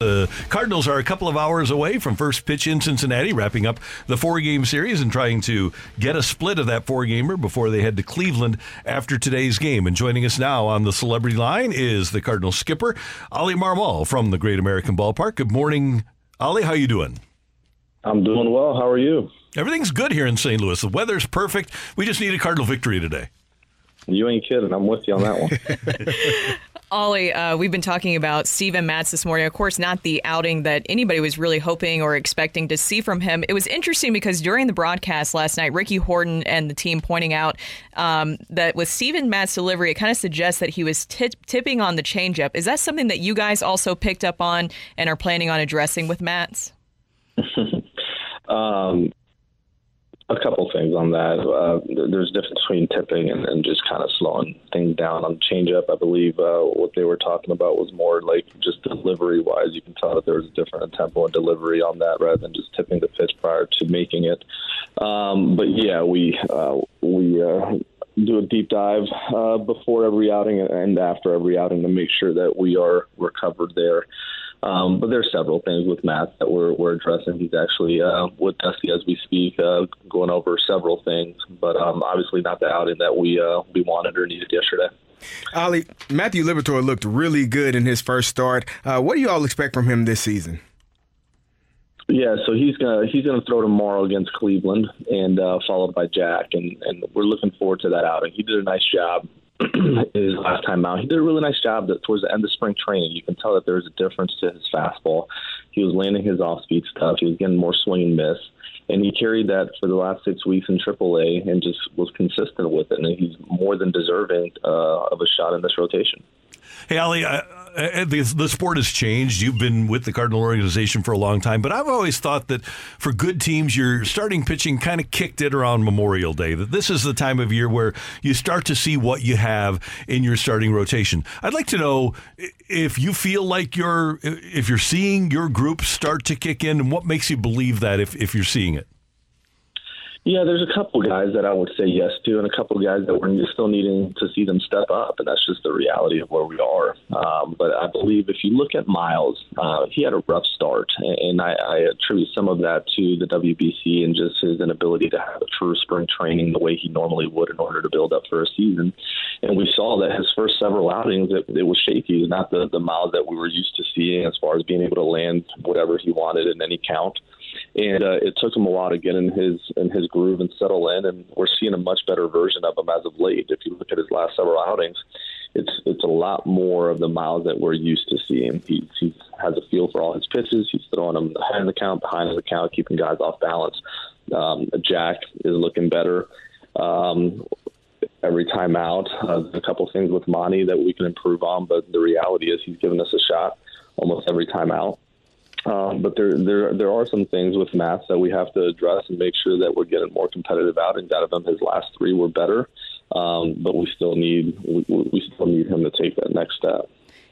The Cardinals are a couple of hours away from first pitch in Cincinnati, wrapping up the four game series and trying to get a split of that four gamer before they head to Cleveland after today's game. And joining us now on the celebrity line is the Cardinal skipper, Oli Marmol from the Great American Ballpark. Good morning, Oli. How you doing? I'm doing well. How are you? Everything's good here in St. Louis. The weather's perfect. We just need a Cardinal victory today. You ain't kidding. I'm with you on that one. Oli, uh, we've been talking about Steven Matz this morning. Of course, not the outing that anybody was really hoping or expecting to see from him. It was interesting because during the broadcast last night, Ricky Horton and the team pointing out um, that with Steven Matz's delivery, it kind of suggests that he was t- tipping on the changeup. Is that something that you guys also picked up on and are planning on addressing with Matz? um, a couple things on that. Uh, there's a difference between tipping and, and just kind of slowing things down on changeup. I believe uh, what they were talking about was more like just delivery wise. You can tell that there was a different tempo and delivery on that rather than just tipping the pitch prior to making it. Um, but yeah, we uh, we uh, do a deep dive uh, before every outing and after every outing to make sure that we are recovered there. Um, but there's several things with Matz that we're, we're addressing. He's actually uh, with Dusty as we speak, uh, going over several things, but um, obviously not the outing that we uh, we wanted or needed yesterday. Oli, Matthew Liberatore looked really good in his first start. Uh, what do you all expect from him this season? Yeah, so he's gonna he's gonna throw tomorrow against Cleveland, and uh, followed by Jack, and and we're looking forward to that outing. He did a nice job his last time out. He did a really nice job that towards the end of spring training. You can tell that there was a difference to his fastball. He was landing his off speed stuff. He was getting more swing and miss. And he carried that for the last six weeks in AAA and just was consistent with it. And he's more than deserving uh, of a shot in this rotation. Hey, uh, Uh, the, the sport has changed. You've been with the Cardinal organization for a long time, but I've always thought that for good teams, your starting pitching kind of kicked it around Memorial Day. That this is the time of year where you start to see what you have in your starting rotation. I'd like to know if you feel like you're if you're seeing your group start to kick in, and what makes you believe that if, if you're seeing it. Yeah, there's a couple guys that I would say yes to, and a couple guys that we're still needing to see them step up, and that's just the reality of where we are. Um, but I believe if you look at Miles, uh, he had a rough start, and I, I attribute some of that to the WBC and just his inability to have a true spring training the way he normally would in order to build up for a season. And we saw that his first several outings, it, it was shaky. Not the, the Miles that we were used to seeing as far as being able to land whatever he wanted in any count and uh, it took him a while to get in his in his groove and settle in. And we're seeing a much better version of him as of late. If you look at his last several outings, it's it's a lot more of the Miles that we're used to seeing. He, he has a feel for all his pitches. He's throwing them ahead of the count, behind the count, keeping guys off balance. Um, Jack is looking better. Um, every time out. Uh, a couple things with Monty that we can improve on, but the reality is he's given us a shot almost every time out. Um, but there, there, there are some things with Matz that we have to address and make sure that we're getting more competitive outings out of him. His last three were better, um, but we still need we, we still need him to take that next step.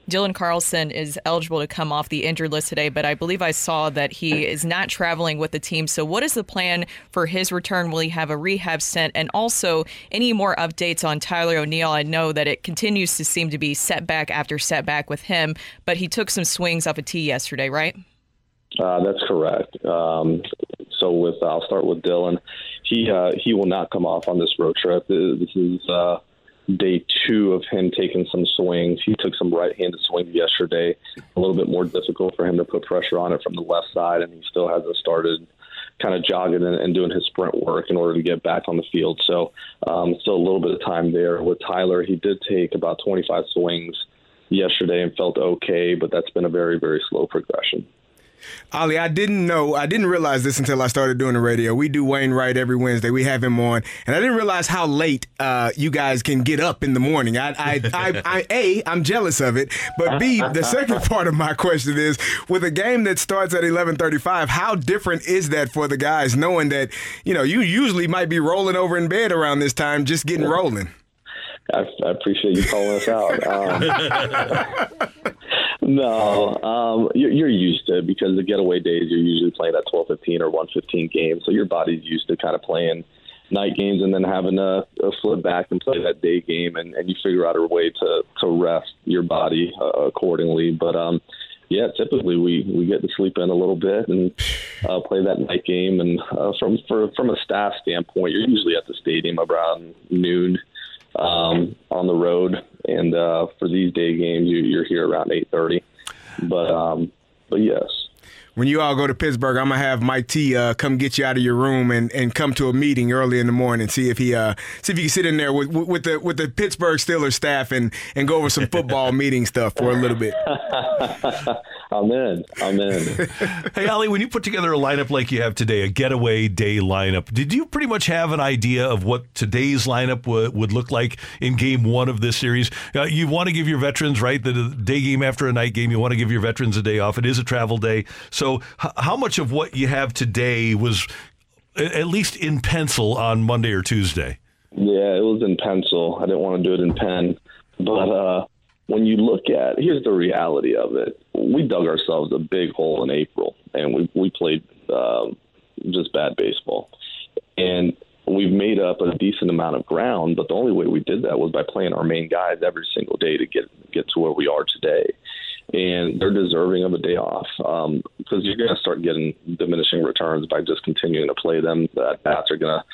Dylan Carlson is eligible to come off the injured list today, but I believe I saw that he is not traveling with the team. So, what is the plan for his return? Will he have a rehab stint? And also, any more updates on Tyler O'Neill? I know that it continues to seem to be setback after setback with him, but he took some swings off a tee yesterday, right? Uh, that's correct. Um, so with I'll start with Dylan. He uh, he will not come off on this road trip. This is uh, day two of him taking some swings. He took some right-handed swings yesterday. A little bit more difficult for him to put pressure on it from the left side, and he still hasn't started kind of jogging and, and doing his sprint work in order to get back on the field. So um, still a little bit of time there with Tyler. He did take about 25 swings yesterday and felt okay, but that's been a very, very slow progression. Oli, I didn't know, I didn't realize this until I started doing the radio. We do Wainwright every Wednesday. We have him on, and I didn't realize how late uh, you guys can get up in the morning. I, I, I, I, a, I'm jealous of it, but B, the second part of my question is, with a game that starts at 11:35, how different is that for the guys, knowing that you know you usually might be rolling over in bed around this time, just getting rolling. I, I appreciate you calling us out. Um, no, um, you're, you're, used to because the getaway days you're usually playing at 12:15 or 1:15 games, so your body's used to kind of playing night games and then having a, a flip back and play that day game, and, and you figure out a way to to rest your body uh, accordingly. But um, yeah, typically we we get to sleep in a little bit and uh, play that night game. And uh, from for, from a staff standpoint, you're usually at the stadium around noon um, on the road, and uh, for these day games, you, you're here around eight thirty. But um, but yes. When you all go to Pittsburgh, I'm gonna have Mike T uh, come get you out of your room and, and come to a meeting early in the morning. See if he uh, see if you can sit in there with with the with the Pittsburgh Steelers staff and, and go over some football meeting stuff for a little bit. I'm in. I'm in. hey, Oli, when you put together a lineup like you have today, a getaway day lineup, did you pretty much have an idea of what today's lineup w- would look like in game one of this series? Uh, you want to give your veterans, right, the day game after a night game, you want to give your veterans a day off. It is a travel day. So, h- how much of what you have today was at least in pencil on Monday or Tuesday? Yeah, it was in pencil. I didn't want to do it in pen. But uh, when you look at here's the reality of it. We dug ourselves a big hole in april and we we played um, just bad baseball. And we've made up a decent amount of ground but the only way we did that was by playing our main guys every single day to get get to where we are today. And they're deserving of a day off um, because you're going to start getting diminishing returns by just continuing to play them. That bats are going to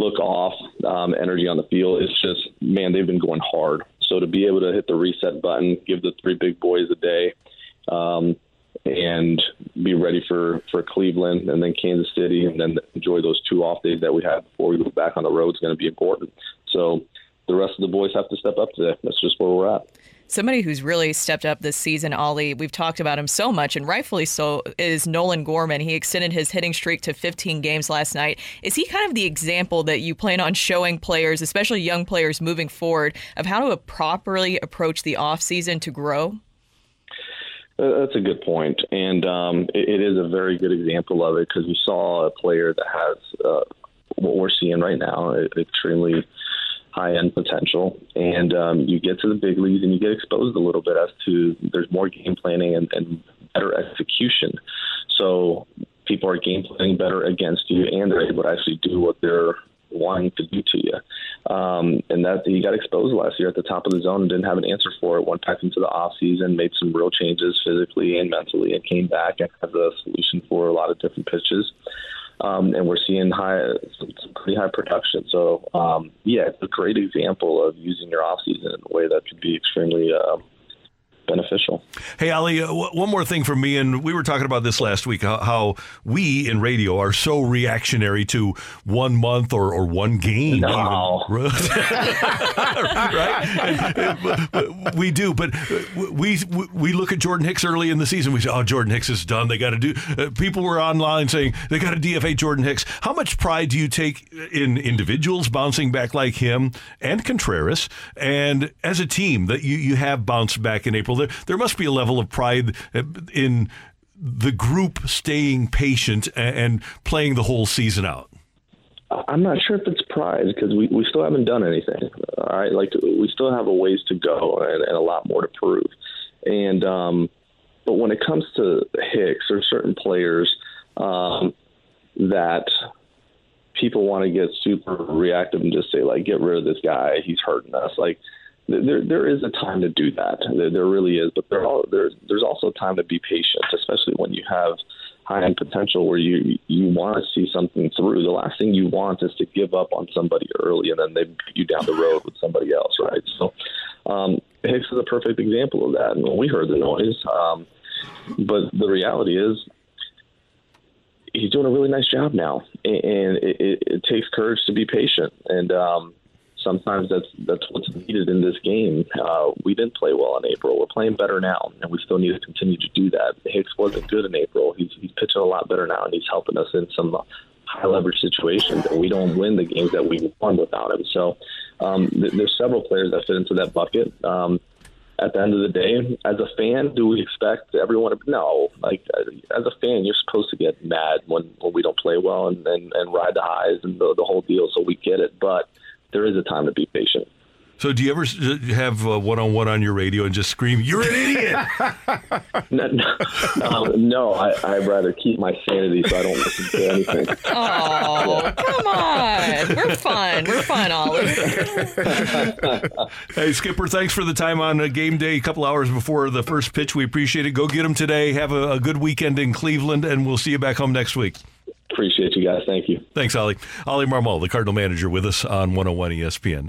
look off um, energy on the field. It's just man they've been going hard so to be able to hit the reset button, give the three big boys a day, um, and be ready for for Cleveland and then Kansas City, and then enjoy those two off days that we have before we go back on the road is going to be important. So the rest of the boys have to step up today. That's just where we're at. Somebody who's really stepped up this season, Oli, we've talked about him so much, and rightfully so, is Nolan Gorman. He extended his hitting streak to 15 games last night. Is he kind of the example that you plan on showing players, especially young players moving forward, of how to properly approach the offseason to grow? Uh, that's a good point, and um, it, it is a very good example of it because we saw a player that has uh, what we're seeing right now, extremely high end potential. And um, you get to the big leagues and you get exposed a little bit as to there's more game planning and, and better execution. So people are game planning better against you and they're able to actually do what they're wanting to do to you. Um, and that he got exposed last year at the top of the zone and didn't have an answer for it. Went back into the off season, made some real changes physically and mentally, and came back and has a solution for a lot of different pitches um, and we're seeing high, some, pretty high production. So um, yeah, it's a great example of using your off season in a way that could be extremely uh, beneficial. Hey, Oli, uh, w- one more thing from me, and we were talking about this last week how, how, we in radio are so reactionary to one month or, or one game. No. right? we do, but we we look at Jordan Hicks early in the season. We say, "Oh, Jordan Hicks is done. They got to do." Uh, people were online saying they got to DFA Jordan Hicks. How much pride do you take in individuals bouncing back like him and Contreras, and as a team that you you have bounced back in April? There, there must be a level of pride in the group staying patient and playing the whole season out. I'm not sure if it's pride because we, we still haven't done anything. All right, like we still have a ways to go and, and a lot more to prove. And um, but when it comes to Hicks, or certain players um, that people want to get super reactive and just say like, get rid of this guy. He's hurting us. Like there there is a time to do that. There, there really is, but there all, there's there's also time to be patient, especially when you have high end potential where you you want to see something through. The last thing you want is to give up on somebody early and then they beat you down the road with somebody else, right? So um, Hicks is a perfect example of that. And we heard the noise, um, but the reality is he's doing a really nice job now, and it, it, it takes courage to be patient and. Um, sometimes that's that's what's needed in this game. Uh, we didn't play well in April. We're playing better now, and we still need to continue to do that. Hicks wasn't good in April. He's, he's pitching a lot better now, and he's helping us in some high leverage situations. And we don't win the games that we won without him. So um, th- there's several players that fit into that bucket. Um, at the end of the day, as a fan, do we expect everyone to no? Like as a fan, you're supposed to get mad when, when we don't play well and, and, and ride the highs and the, the whole deal. So we get it, but there is a time to be patient. So, do you ever uh, have one on one on your radio and just scream, "You're an idiot"? no, no, um, no I, would rather keep my sanity so I don't listen to anything. Oh, yeah. come on! We're fun. We're fun, Oli. hey, Skipper, thanks for the time on a game day, a couple hours before the first pitch. We appreciate it. Go get them today. Have a, a good weekend in Cleveland, and we'll see you back home next week. Appreciate you guys. Thank you. Thanks, Oli. Oli Marmol, the Cardinal manager, with us on 101 ESPN.